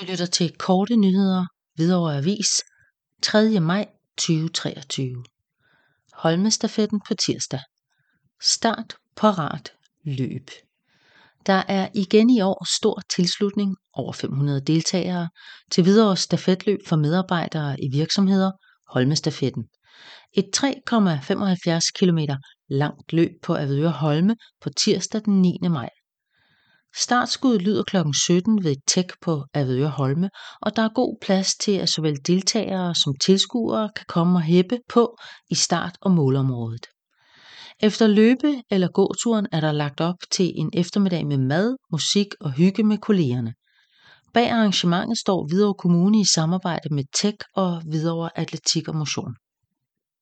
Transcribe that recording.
Du lytter til korte nyheder, Hvidovre Avis, 3. maj 2023. Holmestafetten på tirsdag. Start parat løb. Der er igen i år stor tilslutning, over 500 deltagere, til Hvidovre stafetløb for medarbejdere i virksomheder, Holmestafetten. Et 3,75 km langt løb på Avedøre Holme på tirsdag den 9. maj. Startskuddet lyder kl. 17 ved et på Avedøre Holme, og der er god plads til, at såvel deltagere som tilskuere kan komme og hæppe på i start- og målområdet. Efter løbe- eller gåturen er der lagt op til en eftermiddag med mad, musik og hygge med kollegerne. Bag arrangementet står Hvidovre Kommune i samarbejde med Tech og Hvidovre Atletik og Motion.